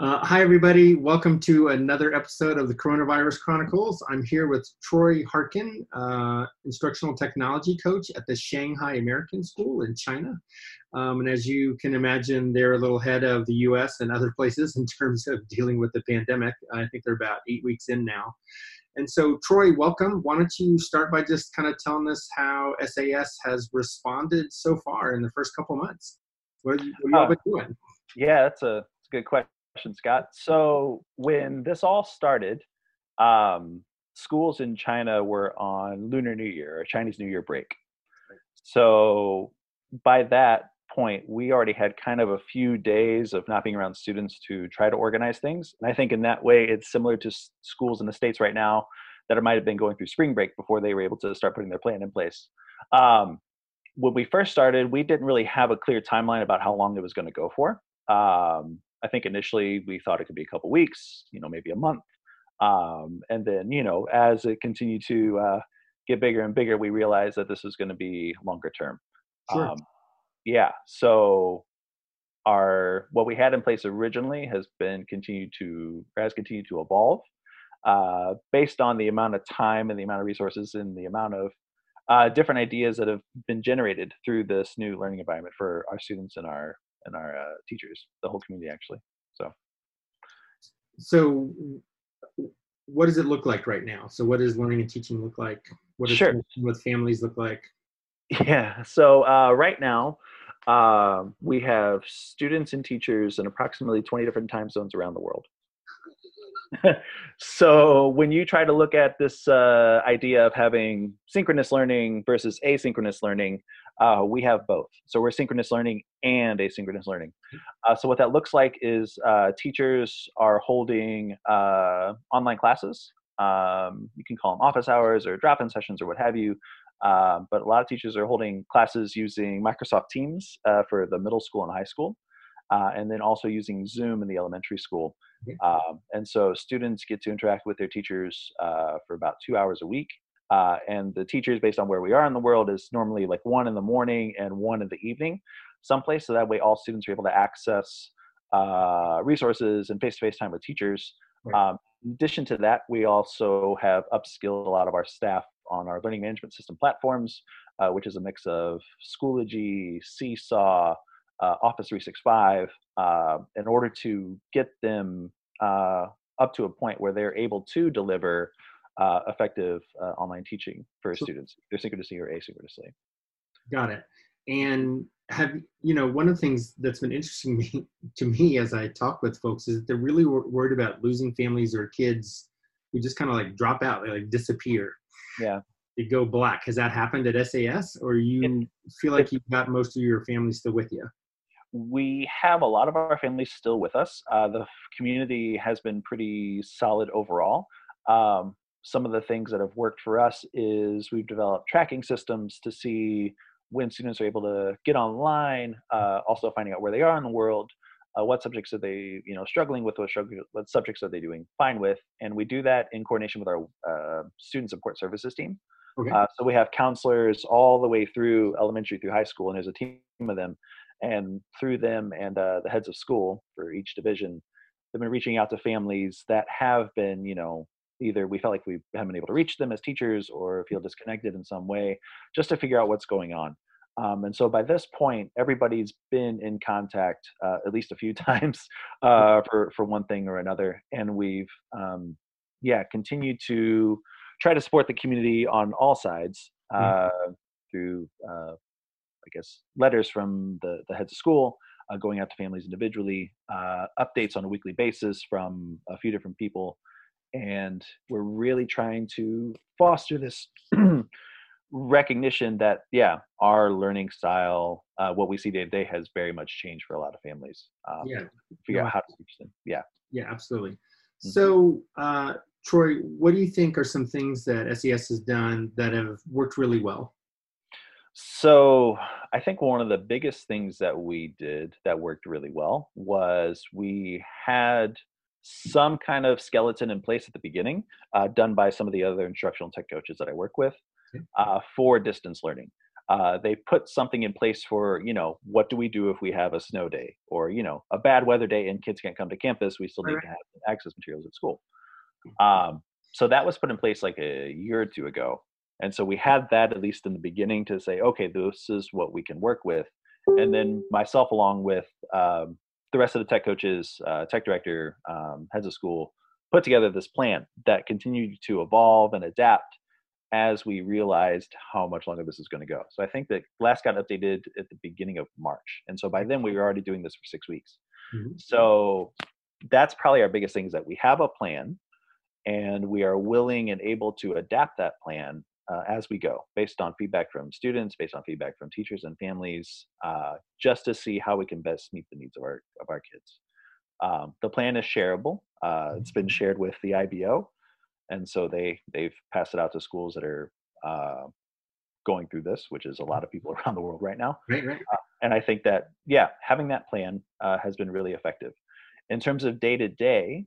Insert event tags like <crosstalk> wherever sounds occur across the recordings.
Uh, hi, everybody. Welcome to another episode of the Coronavirus Chronicles. I'm here with Troy Harkin, uh, instructional technology coach at the Shanghai American School in China. Um, and as you can imagine, they're a little ahead of the US and other places in terms of dealing with the pandemic. I think they're about eight weeks in now. And so, Troy, welcome. Why don't you start by just kind of telling us how SAS has responded so far in the first couple months? What you, what are you uh, all been doing? Yeah, that's a, that's a good question question, Scott. So when this all started, um, schools in China were on Lunar New Year or Chinese New Year break. So by that point, we already had kind of a few days of not being around students to try to organize things. And I think in that way, it's similar to schools in the States right now that might have been going through spring break before they were able to start putting their plan in place. Um, when we first started, we didn't really have a clear timeline about how long it was going to go for. Um, I think initially we thought it could be a couple weeks, you know, maybe a month. Um, and then, you know, as it continued to uh, get bigger and bigger, we realized that this was going to be longer term. Sure. Um, yeah. So our what we had in place originally has been continued to has continued to evolve uh, based on the amount of time and the amount of resources and the amount of uh, different ideas that have been generated through this new learning environment for our students and our and our uh, teachers, the whole community actually. So, so what does it look like right now? So, what does learning and teaching look like? What does sure. with families look like? Yeah. So uh, right now, uh, we have students and teachers in approximately 20 different time zones around the world. <laughs> so when you try to look at this uh, idea of having synchronous learning versus asynchronous learning, uh, we have both. So we're synchronous learning and asynchronous learning. Uh, so what that looks like is uh, teachers are holding uh, online classes. Um, you can call them office hours or drop-in sessions or what have you. Um, but a lot of teachers are holding classes using Microsoft Teams uh, for the middle school and high school, uh, and then also using Zoom in the elementary school. Um, and so students get to interact with their teachers for about two hours a week. Uh, and the teachers, based on where we are in the world, is normally like one in the morning and one in the evening, someplace. So that way, all students are able to access uh, resources and face-to-face time with teachers. Right. Um, in addition to that, we also have upskilled a lot of our staff on our learning management system platforms, uh, which is a mix of Schoology, Seesaw, uh, Office 365, uh, in order to get them uh, up to a point where they're able to deliver uh, effective uh, online teaching for so, students, either synchronously or asynchronously. Got it. And have you know one of the things that's been interesting <laughs> me, to me as I talk with folks is that they're really worried about losing families or kids who just kind of like drop out, they like disappear. Yeah. They go black. Has that happened at SAS, or you it, feel like it, you've got most of your family still with you? we have a lot of our families still with us. Uh, the community has been pretty solid overall. Um, some of the things that have worked for us is we've developed tracking systems to see when students are able to get online, uh, also finding out where they are in the world, uh, what subjects are they, you know, struggling with, what, what subjects are they doing fine with, and we do that in coordination with our uh, student support services team. Okay. Uh, so we have counselors all the way through elementary through high school, and there's a team of them, and through them and uh, the heads of school for each division, they've been reaching out to families that have been, you know, either we felt like we haven't been able to reach them as teachers or feel disconnected in some way just to figure out what's going on um, and so by this point everybody's been in contact uh, at least a few <laughs> times uh, for, for one thing or another and we've um, yeah continued to try to support the community on all sides mm. uh, mm-hmm. through uh, i guess letters from the, the heads of school uh, going out to families individually uh, updates on a weekly basis from a few different people and we're really trying to foster this <clears throat> recognition that yeah our learning style uh, what we see day to day has very much changed for a lot of families um, yeah. figure no, out how to teach them. Yeah. Yeah absolutely. Mm-hmm. so uh, troy what do you think are some things that SAS has done that have worked really well? So i think one of the biggest things that we did that worked really well was we had some kind of skeleton in place at the beginning, uh, done by some of the other instructional tech coaches that I work with uh, for distance learning. uh, they put something in place for you know what do we do if we have a snow day? Or you know a bad weather day and kids can't come to campus we still need right. to have access materials at school. Um, so that was put in place like a year or two ago. And so we had that at least in the beginning to say okay this is what we can work with. And then myself along with um, the rest of the tech coaches uh, tech director um, heads of school put together this plan that continued to evolve and adapt as we realized how much longer this is going to go. So I think that last got updated at the beginning of March. And so by then we were already doing this for six weeks. Mm-hmm. So that's probably our biggest thing is that we have a plan and we are willing and able to adapt that plan uh, as we go based on feedback from students, based on feedback from teachers and families, uh, just to see how we can best meet the needs of our, of our kids. Um, the plan is shareable. Uh, it's been mm-hmm. shared with the IBO and so they they've passed it out to schools that are uh, going through this, which is a lot of people <laughs> around the world right now. Right, right. Uh, and I think that yeah, having that plan uh, has been really effective. In terms of day to day,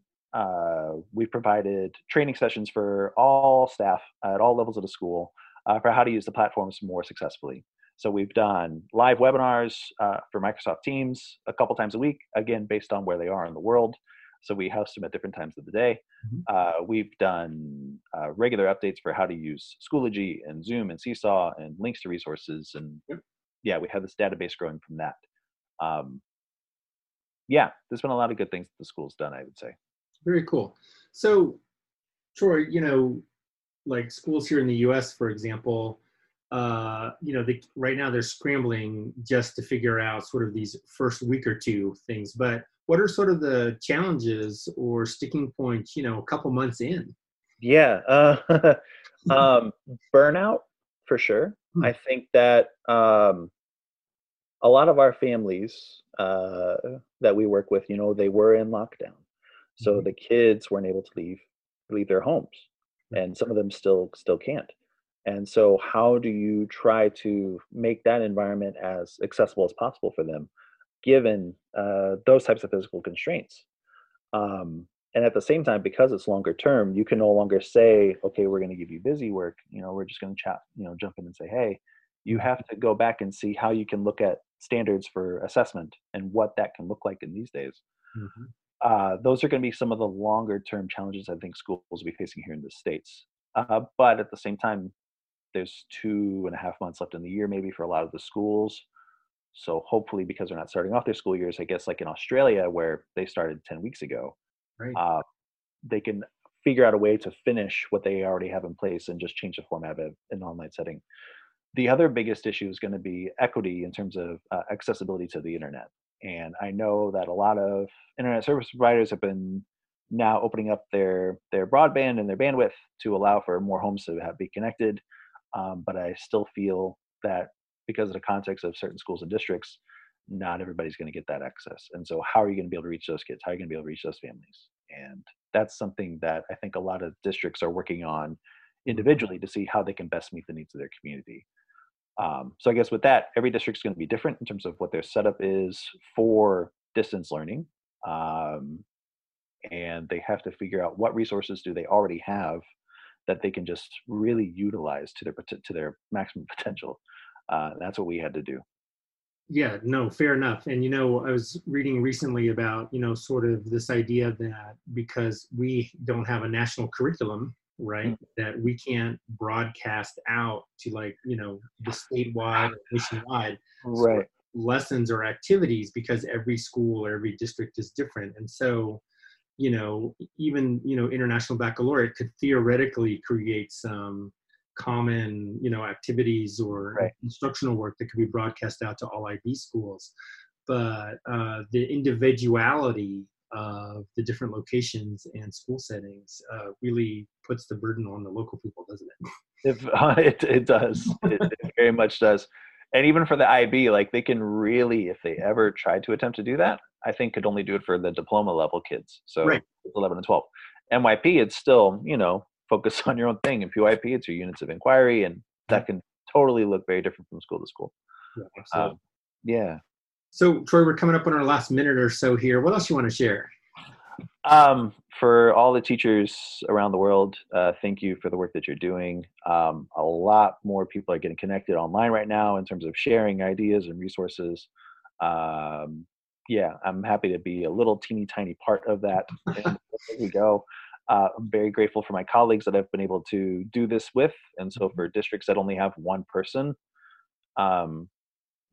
we've provided training sessions for all staff at all levels of the school uh, for how to use the platforms more successfully. So we've done live webinars uh, for Microsoft Teams a couple times a week, again based on where they are in the world. So we host them at different times of the day. Mm-hmm. Uh, we've done uh, regular updates for how to use Schoology and Zoom and Seesaw and links to resources. And yep. yeah, we have this database growing from that. Um, yeah, there's been a lot of good things the school's done, I would say. Very cool. So, Troy, you know, like schools here in the U.S., for example, uh, you know, they, right now they're scrambling just to figure out sort of these first week or two things. But what are sort of the challenges or sticking points you know a couple months in yeah uh, <laughs> um, burnout for sure hmm. i think that um, a lot of our families uh, that we work with you know they were in lockdown so mm-hmm. the kids weren't able to leave leave their homes and some of them still still can't and so how do you try to make that environment as accessible as possible for them given uh, those types of physical constraints. Um, and at the same time, because it's longer term, you can no longer say, okay, we're going to give you busy work. You know, we're just going to chat, you know, jump in and say, hey, you have to go back and see how you can look at standards for assessment and what that can look like in these days. Mm-hmm. Uh, those are going to be some of the longer term challenges I think schools will be facing here in the States. Uh, but at the same time, there's two and a half months left in the year, maybe for a lot of the schools. So hopefully, because they're not starting off their school years, I guess like in Australia where they started ten weeks ago, right. uh, they can figure out a way to finish what they already have in place and just change the format of it in an online setting. The other biggest issue is going to be equity in terms of uh, accessibility to the internet. And I know that a lot of internet service providers have been now opening up their their broadband and their bandwidth to allow for more homes to have, be connected. Um, but I still feel that because of the context of certain schools and districts, not everybody's going to get that access. And so, how are you going to be able to reach those kids? How are you going to be able to reach those families? And that's something that I think a lot of districts are working on individually to see how they can best meet the needs of their community. Um, so, I guess with that, every district is going to be different in terms of what their setup is for distance learning. Um, and they have to figure out what resources do they already have that they can just really utilize to their to their maximum <laughs> potential uh, that's what we had to do yeah no fair enough and you know i was reading recently about you know sort of this idea that because we don't have a national curriculum right mm-hmm. that we can't broadcast out to like you know the statewide or nationwide right lessons or activities because every school or every district is different and so you know even you know international baccalaureate could theoretically create some common you know activities or right. instructional work that could be broadcast out to all IB schools but uh, the individuality of the different locations and school settings uh, really puts the burden on the local people doesn't it if, <laughs> uh, it, it does it, it very much does and even for the IB, like they can really, if they ever tried to attempt to do that, I think could only do it for the diploma level kids. So right. 11 and 12. MYP, it's still, you know, focus <laughs> on your own thing. And PYP, it's your units of inquiry, and that can totally look very different from school to school. Yeah, um, yeah. So, Troy, we're coming up on our last minute or so here. What else you want to share? Um, for all the teachers around the world, uh, thank you for the work that you're doing. Um, a lot more people are getting connected online right now in terms of sharing ideas and resources. Um, yeah, I'm happy to be a little teeny tiny part of that. and <laughs> there we go. Uh, I'm very grateful for my colleagues that I've been able to do this with, and so Mm-hmm. for districts that only have one person, um,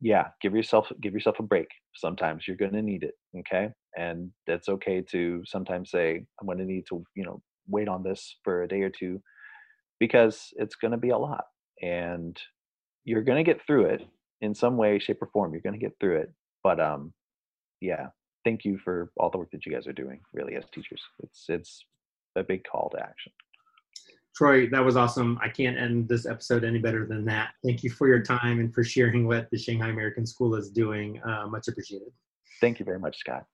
yeah, give yourself give yourself a break. Sometimes you're going to need it, okay? And that's okay to sometimes say, I'm going to need to, you know, wait on this for a day or two, because it's going to be a lot, and you're going to get through it in some way, shape, or form. You're going to get through it, but um, yeah, thank you for all the work that you guys are doing. Really, as teachers, it's it's a big call to action. Troy, that was awesome. I can't end this episode any better than that. Thank you for your time and for sharing what the Shanghai American School is doing. Uh, much appreciated. Thank you very much, Scott.